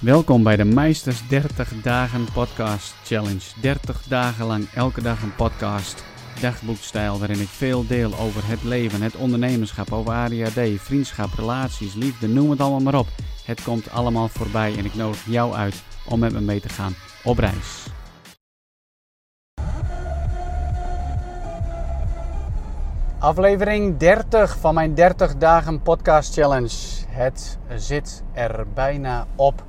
Welkom bij de Meisters 30 Dagen Podcast Challenge. 30 dagen lang elke dag een podcast, dagboekstijl, waarin ik veel deel over het leven, het ondernemerschap, over ADHD, vriendschap, relaties, liefde, noem het allemaal maar op. Het komt allemaal voorbij en ik nodig jou uit om met me mee te gaan op reis. Aflevering 30 van mijn 30 dagen podcast challenge. Het zit er bijna op.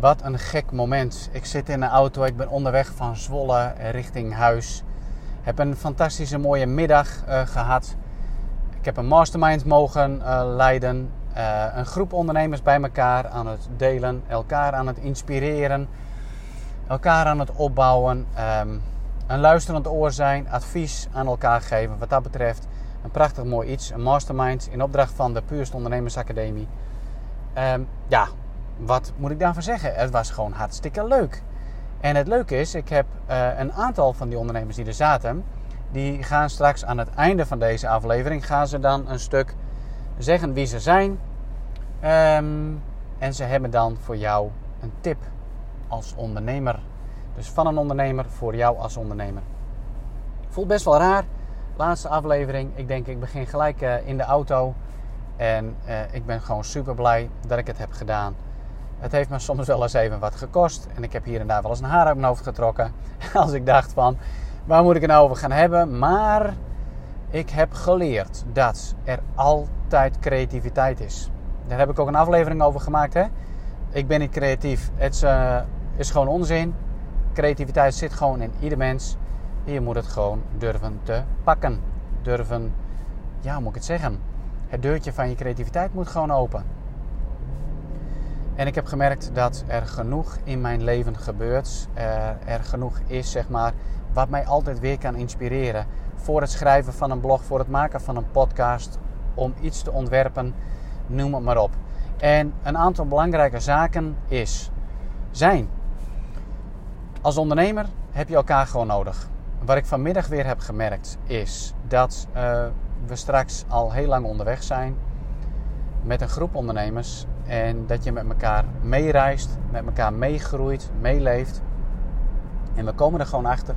Wat een gek moment. Ik zit in de auto, ik ben onderweg van Zwolle richting huis. Heb een fantastische mooie middag uh, gehad. Ik heb een mastermind mogen uh, leiden. Uh, een groep ondernemers bij elkaar aan het delen, elkaar aan het inspireren, elkaar aan het opbouwen. Um, een luisterend oor zijn, advies aan elkaar geven. Wat dat betreft een prachtig mooi iets. Een mastermind in opdracht van de Puurst Ondernemersacademie. Um, ja, wat moet ik daarvan zeggen? Het was gewoon hartstikke leuk. En het leuke is, ik heb uh, een aantal van die ondernemers die er zaten, die gaan straks aan het einde van deze aflevering, gaan ze dan een stuk zeggen wie ze zijn. Um, en ze hebben dan voor jou een tip als ondernemer. Dus van een ondernemer voor jou als ondernemer. Voelt best wel raar. Laatste aflevering. Ik denk ik begin gelijk uh, in de auto. En uh, ik ben gewoon super blij dat ik het heb gedaan. Het heeft me soms wel eens even wat gekost. En ik heb hier en daar wel eens een haar uit mijn hoofd getrokken. Als ik dacht van, waar moet ik het nou over gaan hebben? Maar ik heb geleerd dat er altijd creativiteit is. Daar heb ik ook een aflevering over gemaakt. Hè? Ik ben niet creatief. Het is, uh, is gewoon onzin. Creativiteit zit gewoon in ieder mens. En je moet het gewoon durven te pakken. Durven, ja, hoe moet ik het zeggen? Het deurtje van je creativiteit moet gewoon open. En ik heb gemerkt dat er genoeg in mijn leven gebeurt. Er, er, genoeg is, zeg maar, wat mij altijd weer kan inspireren. Voor het schrijven van een blog, voor het maken van een podcast, om iets te ontwerpen, noem het maar op. En een aantal belangrijke zaken is, zijn. Als ondernemer heb je elkaar gewoon nodig. Wat ik vanmiddag weer heb gemerkt is dat uh, we straks al heel lang onderweg zijn met een groep ondernemers en dat je met elkaar meereist, met elkaar meegroeit, meeleeft. En we komen er gewoon achter,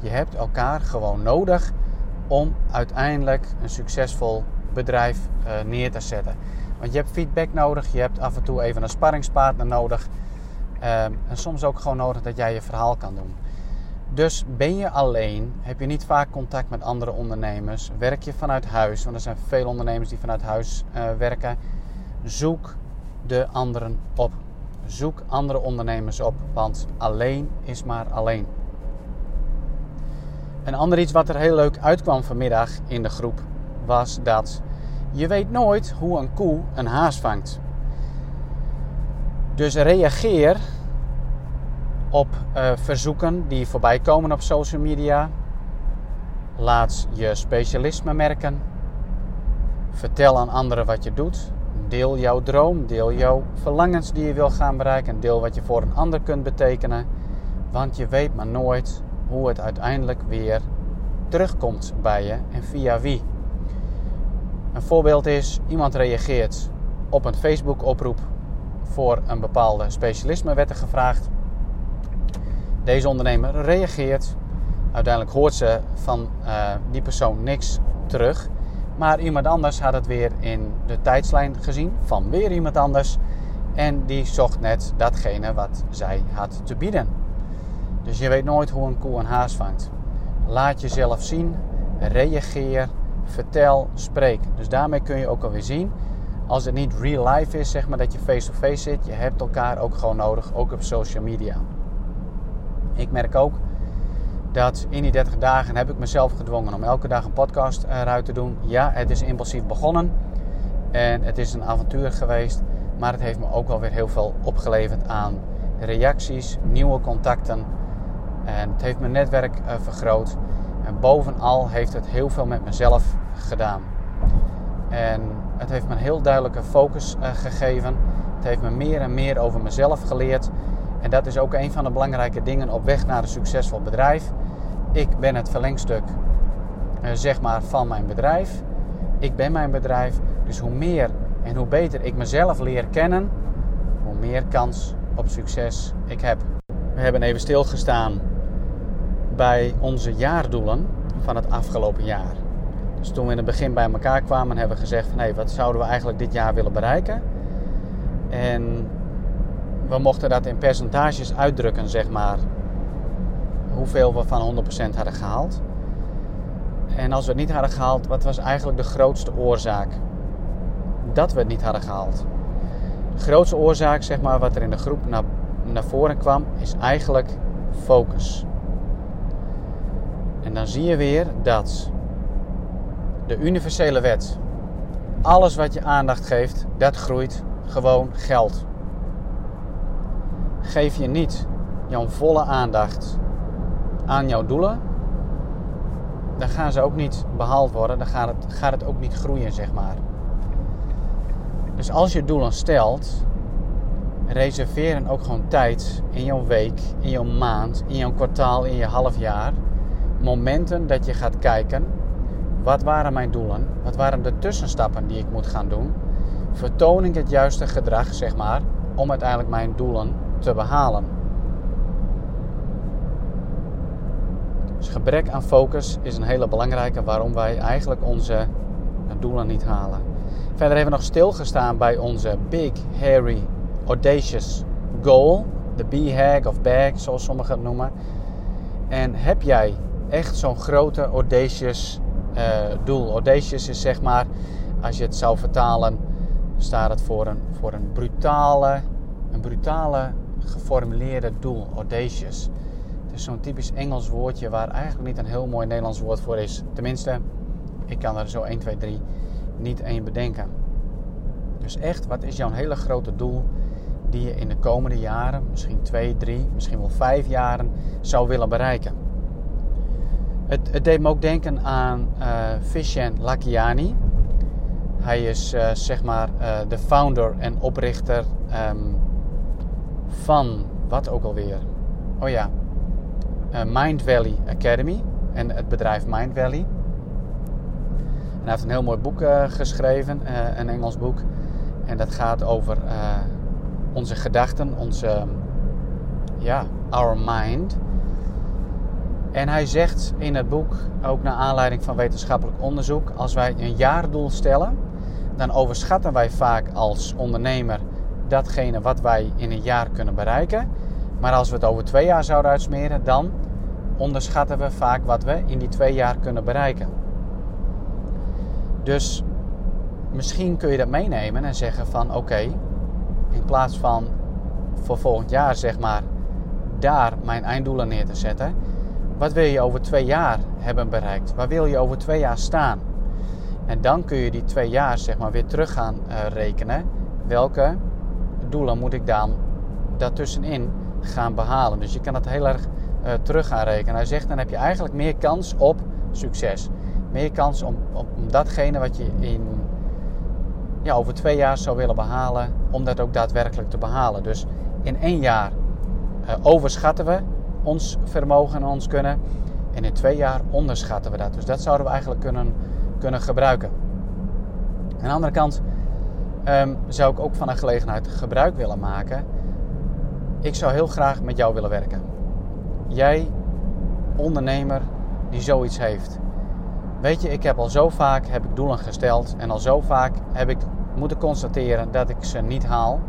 je hebt elkaar gewoon nodig om uiteindelijk een succesvol bedrijf uh, neer te zetten. Want je hebt feedback nodig, je hebt af en toe even een sparringspartner nodig. Uh, en soms ook gewoon nodig dat jij je verhaal kan doen. Dus ben je alleen, heb je niet vaak contact met andere ondernemers, werk je vanuit huis, want er zijn veel ondernemers die vanuit huis uh, werken. Zoek de anderen op. Zoek andere ondernemers op, want alleen is maar alleen. Een ander iets wat er heel leuk uitkwam vanmiddag in de groep was dat je weet nooit hoe een koe een haas vangt. Dus reageer op uh, verzoeken die voorbij komen op social media. Laat je specialisme merken. Vertel aan anderen wat je doet. Deel jouw droom, deel jouw verlangens die je wil gaan bereiken, deel wat je voor een ander kunt betekenen. Want je weet maar nooit hoe het uiteindelijk weer terugkomt bij je en via wie. Een voorbeeld is, iemand reageert op een Facebook-oproep voor een bepaalde specialisme werd er gevraagd. Deze ondernemer reageert. Uiteindelijk hoort ze van uh, die persoon niks terug. Maar iemand anders had het weer in de tijdslijn gezien van weer iemand anders. En die zocht net datgene wat zij had te bieden. Dus je weet nooit hoe een koe een haas vangt. Laat jezelf zien, reageer, vertel, spreek. Dus daarmee kun je ook alweer zien, als het niet real life is, zeg maar dat je face-to-face -face zit, je hebt elkaar ook gewoon nodig, ook op social media. Ik merk ook dat in die 30 dagen heb ik mezelf gedwongen om elke dag een podcast eruit te doen. Ja, het is impulsief begonnen en het is een avontuur geweest, maar het heeft me ook wel weer heel veel opgeleverd aan reacties, nieuwe contacten en het heeft mijn netwerk uh, vergroot. En bovenal heeft het heel veel met mezelf gedaan. En het heeft me een heel duidelijke focus uh, gegeven. Het heeft me meer en meer over mezelf geleerd. En dat is ook een van de belangrijke dingen op weg naar een succesvol bedrijf. Ik ben het verlengstuk uh, zeg maar, van mijn bedrijf. Ik ben mijn bedrijf. Dus hoe meer en hoe beter ik mezelf leer kennen, hoe meer kans op succes ik heb. We hebben even stilgestaan bij onze jaardoelen van het afgelopen jaar. Dus toen we in het begin bij elkaar kwamen, hebben we gezegd hé, wat zouden we eigenlijk dit jaar willen bereiken? En we mochten dat in percentages uitdrukken, zeg maar. Hoeveel we van 100% hadden gehaald. En als we het niet hadden gehaald, wat was eigenlijk de grootste oorzaak dat we het niet hadden gehaald? De grootste oorzaak, zeg maar, wat er in de groep naar, naar voren kwam, is eigenlijk focus. En dan zie je weer dat de universele wet, alles wat je aandacht geeft, dat groeit gewoon geld. Geef je niet jouw volle aandacht aan jouw doelen, dan gaan ze ook niet behaald worden. Dan gaat het, gaat het ook niet groeien, zeg maar. Dus als je doelen stelt, reserveer dan ook gewoon tijd in jouw week, in jouw maand, in jouw kwartaal, in je halfjaar. Momenten dat je gaat kijken, wat waren mijn doelen? Wat waren de tussenstappen die ik moet gaan doen? Vertoon ik het juiste gedrag, zeg maar, om uiteindelijk mijn doelen te behalen? Dus gebrek aan focus is een hele belangrijke waarom wij eigenlijk onze doelen niet halen. Verder hebben we nog stilgestaan bij onze Big, Hairy, Audacious Goal. De B-Hag of Bag, zoals sommigen het noemen. En heb jij echt zo'n grote Audacious uh, doel? Audacious is zeg maar, als je het zou vertalen, staat het voor een, voor een brutale, een brutale geformuleerde doel. Audacious. Is zo'n typisch Engels woordje waar eigenlijk niet een heel mooi Nederlands woord voor is. Tenminste, ik kan er zo 1, 2, 3 niet één bedenken. Dus echt, wat is jouw hele grote doel die je in de komende jaren, misschien twee, drie, misschien wel vijf jaren, zou willen bereiken? Het, het deed me ook denken aan uh, Vishen Lakiani. Hij is uh, zeg maar uh, de founder en oprichter um, van wat ook alweer. Oh ja, Mind Valley Academy en het bedrijf Mind Valley. Hij heeft een heel mooi boek uh, geschreven, uh, een Engels boek. En dat gaat over onze gedachten, onze, ja, our mind. En hij zegt in het boek, ook naar aanleiding van wetenschappelijk onderzoek, als wij een jaardoel stellen, dan overschatten wij vaak als ondernemer datgene wat wij in een jaar kunnen bereiken. Maar als we het over twee jaar zouden uitsmeren, dan onderschatten we vaak wat we in die twee jaar kunnen bereiken. Dus misschien kun je dat meenemen en zeggen van oké, in plaats van voor volgend jaar zeg maar daar mijn einddoelen neer te zetten, wat wil je over twee jaar hebben bereikt? Waar wil je over twee jaar staan? En dan kun je die twee jaar zeg maar weer terug gaan uh, rekenen. Welke doelen moet ik dan daartussenin gaan behalen? Dus je kan dat heel erg uh, terug gaan rekenen. Hij zegt dan heb je eigenlijk meer kans op succes meer kans om, om, datgene wat je in, ja, over twee jaar zou willen behalen, om dat ook daadwerkelijk te behalen. Dus in één jaar uh, overschatten we ons vermogen en ons kunnen. En in twee jaar onderschatten we dat. Dus dat zouden we eigenlijk kunnen, kunnen gebruiken. Aan de andere kant um, zou ik ook van een gelegenheid gebruik willen maken. Ik zou heel graag met jou willen werken. Jij, ondernemer die zoiets heeft. Weet je, ik heb al zo vaak heb ik doelen gesteld en al zo vaak heb ik moeten constateren dat ik ze niet haal.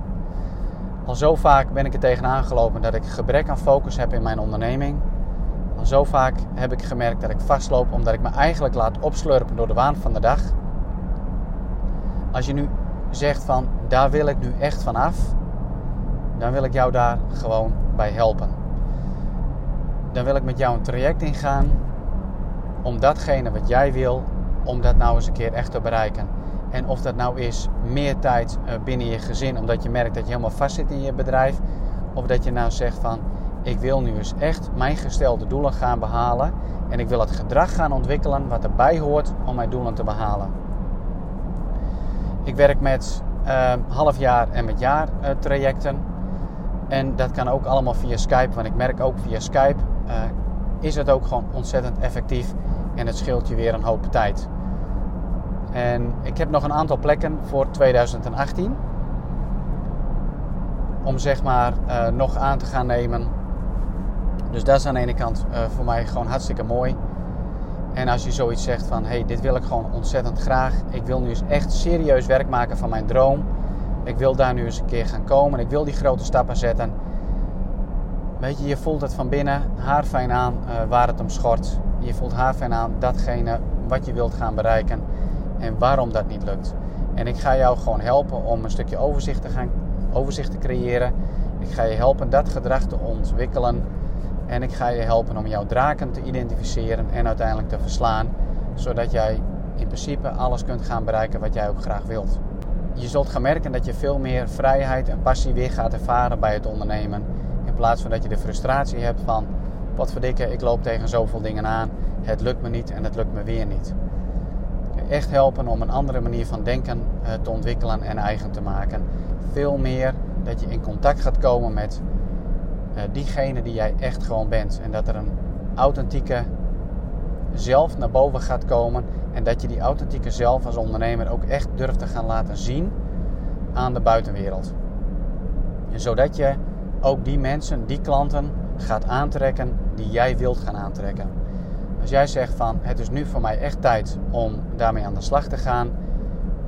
Al zo vaak ben ik er tegenaan gelopen dat ik gebrek aan focus heb in mijn onderneming. Al zo vaak heb ik gemerkt dat ik vastloop omdat ik me eigenlijk laat opslurpen door de waan van de dag. Als je nu zegt van daar wil ik nu echt van af, dan wil ik jou daar gewoon bij helpen. Dan wil ik met jou een traject ingaan om datgene wat jij wil, om dat nou eens een keer echt te bereiken. En of dat nou is meer tijd eh, binnen je gezin, omdat je merkt dat je helemaal vast zit in je bedrijf. Of dat je nou zegt van, ik wil nu eens echt mijn gestelde doelen gaan behalen. En ik wil het gedrag gaan ontwikkelen wat erbij hoort om mijn doelen te behalen. Ik werk met uh, halfjaar en met jaar uh, trajecten. En dat kan ook allemaal via Skype. Want ik merk ook via Skype uh, is het ook gewoon ontzettend effectief en het scheelt je weer een hoop tijd. En ik heb nog een aantal plekken voor 2018. om zeg maar uh, nog aan te gaan nemen. Dus dat is aan de ene kant uh, voor mij gewoon hartstikke mooi. En als je zoiets zegt van, hey, dit wil ik gewoon ontzettend graag. Ik wil nu eens echt serieus werk maken van mijn droom. Ik wil daar nu eens een keer gaan komen. Ik wil die grote stappen zetten. Weet je, je voelt het van binnen haarfijn aan uh, waar het om schort. Je voelt haarfijn aan datgene wat je wilt gaan bereiken en waarom dat niet lukt. En ik ga jou gewoon helpen om een stukje overzicht te, gaan, overzicht te creëren. Ik ga je helpen dat gedrag te ontwikkelen. En ik ga je helpen om jouw draken te identificeren en uiteindelijk te verslaan. Zodat jij in principe alles kunt gaan bereiken wat jij ook graag wilt. Je zult gaan merken dat je veel meer vrijheid en passie weer gaat ervaren bij het ondernemen. In plaats van dat je de frustratie hebt van, wat verdikken, ik loop tegen zoveel dingen aan. Het lukt me niet en het lukt me weer niet echt helpen om een andere manier van denken eh, te ontwikkelen en eigen te maken. Veel meer dat je in contact gaat komen met uh, diegene die jij echt gewoon bent. En dat er een authentieke zelf naar boven gaat komen. En dat je die authentieke zelf als ondernemer ook echt durft te gaan laten zien aan de buitenwereld. En zodat je ook die mensen, die klanten gaat aantrekken die jij wilt gaan aantrekken. Als jij zegt van het is nu voor mij echt tijd om daarmee aan de slag te gaan,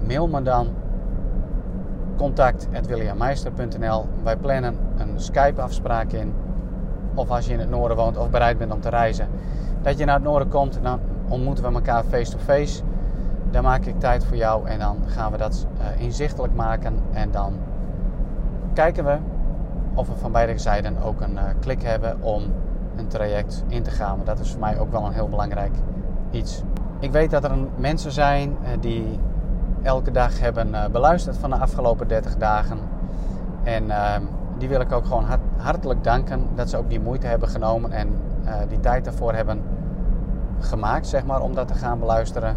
mail me dan contact.williammeister.nl. Wij plannen een Skype afspraak in. Of als je in het noorden woont of bereid bent om te reizen. Dat je naar het noorden komt, dan ontmoeten we elkaar face-to-face. Dan maak ik tijd voor jou en dan gaan we dat uh, inzichtelijk maken. En dan kijken we of we van beide zijden ook een uh, klik hebben om een traject in te gaan. Dat is voor mij ook wel een heel belangrijk iets. Ik weet dat er mensen zijn eh, die elke dag hebben eh, beluisterd van de afgelopen 30 dagen. En ehm, die wil ik ook gewoon hartelijk danken dat ze ook die moeite hebben genomen en eh, die tijd ervoor hebben gemaakt, zeg maar, om dat te gaan beluisteren.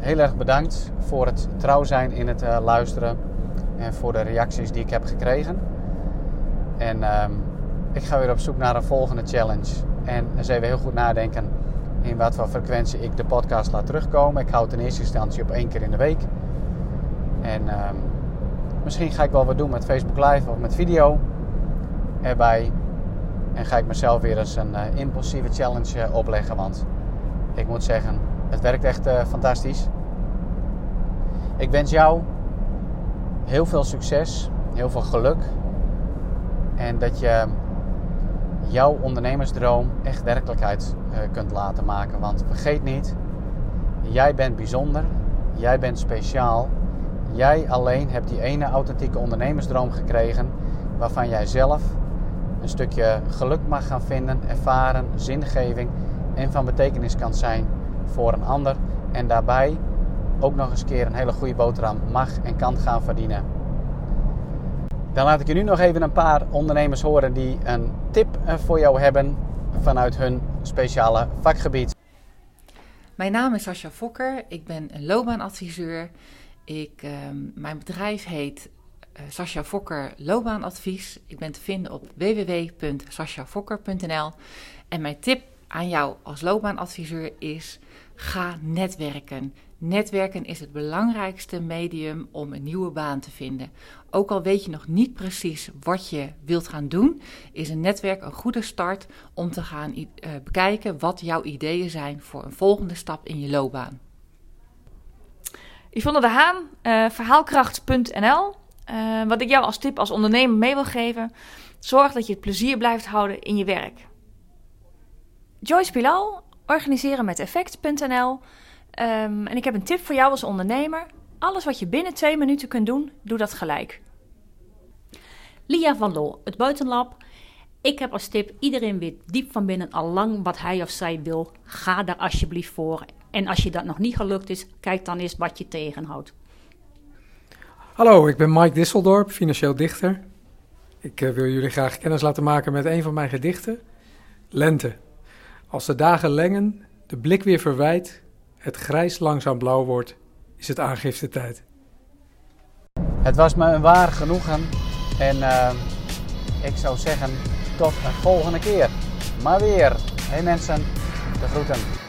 Heel erg bedankt voor het trouw zijn in het luisteren en voor de reacties die ik heb gekregen. En ehm, ik ga weer op zoek naar een volgende challenge. En eens even heel goed nadenken in wat voor frequentie ik de podcast laat terugkomen. Ik hou het in eerste instantie op één keer in de week. En ehm, misschien ga ik wel wat doen met Facebook Live of met video erbij. En ga ik mezelf weer eens een uh, impulsieve challenge uh, opleggen. Want ik moet zeggen, het werkt echt uh, fantastisch. Ik wens jou heel veel succes, heel veel geluk. En dat je jouw ondernemersdroom echt werkelijkheid kunt laten maken. Want vergeet niet, jij bent bijzonder, jij bent speciaal. Jij alleen hebt die ene authentieke ondernemersdroom gekregen waarvan jij zelf een stukje geluk mag gaan vinden, ervaren, zingeving en van betekenis kan zijn voor een ander. En daarbij ook nog eens keer een hele goede boterham mag en kan gaan verdienen. Dan laat ik je nu nog even een paar ondernemers horen die een tip voor jou hebben vanuit hun speciale vakgebied. Mijn naam is Sascha Fokker, ik ben een loopbaanadviseur. Ik, uh, mijn bedrijf heet Sascha Fokker Loopbaanadvies. Ik ben te vinden op www.saschafokker.nl. En mijn tip aan jou als loopbaanadviseur is: ga netwerken. Netwerken is het belangrijkste medium om een nieuwe baan te vinden. Ook al weet je nog niet precies wat je wilt gaan doen, is een netwerk een goede start om te gaan uh, bekijken wat jouw ideeën zijn voor een volgende stap in je loopbaan. Yvonne de Haan, uh, verhaalkracht.nl. Uh, wat ik jou als tip als ondernemer mee wil geven, zorg dat je het plezier blijft houden in je werk. Joyce Bilal, organiseren met effect.nl. Um, en ik heb een tip voor jou als ondernemer. Alles wat je binnen twee minuten kunt doen, doe dat gelijk. Lia van Loo, het buitenlab. Ik heb als tip, iedereen weet diep van binnen al lang wat hij of zij wil. Ga daar alsjeblieft voor. En als je dat nog niet gelukt is, kijk dan eens wat je tegenhoudt. Hallo, ik ben Mike Disseldorp, financieel dichter. Ik uh, wil jullie graag kennis laten maken met een van mijn gedichten. Lente. Als de dagen lengen, de blik weer verwijt, het grijs langzaam blauw wordt, is het aangifte tijd. Het was me een waar genoegen en uh, ik zou zeggen tot een volgende keer. Maar weer. Hey mensen, de groeten.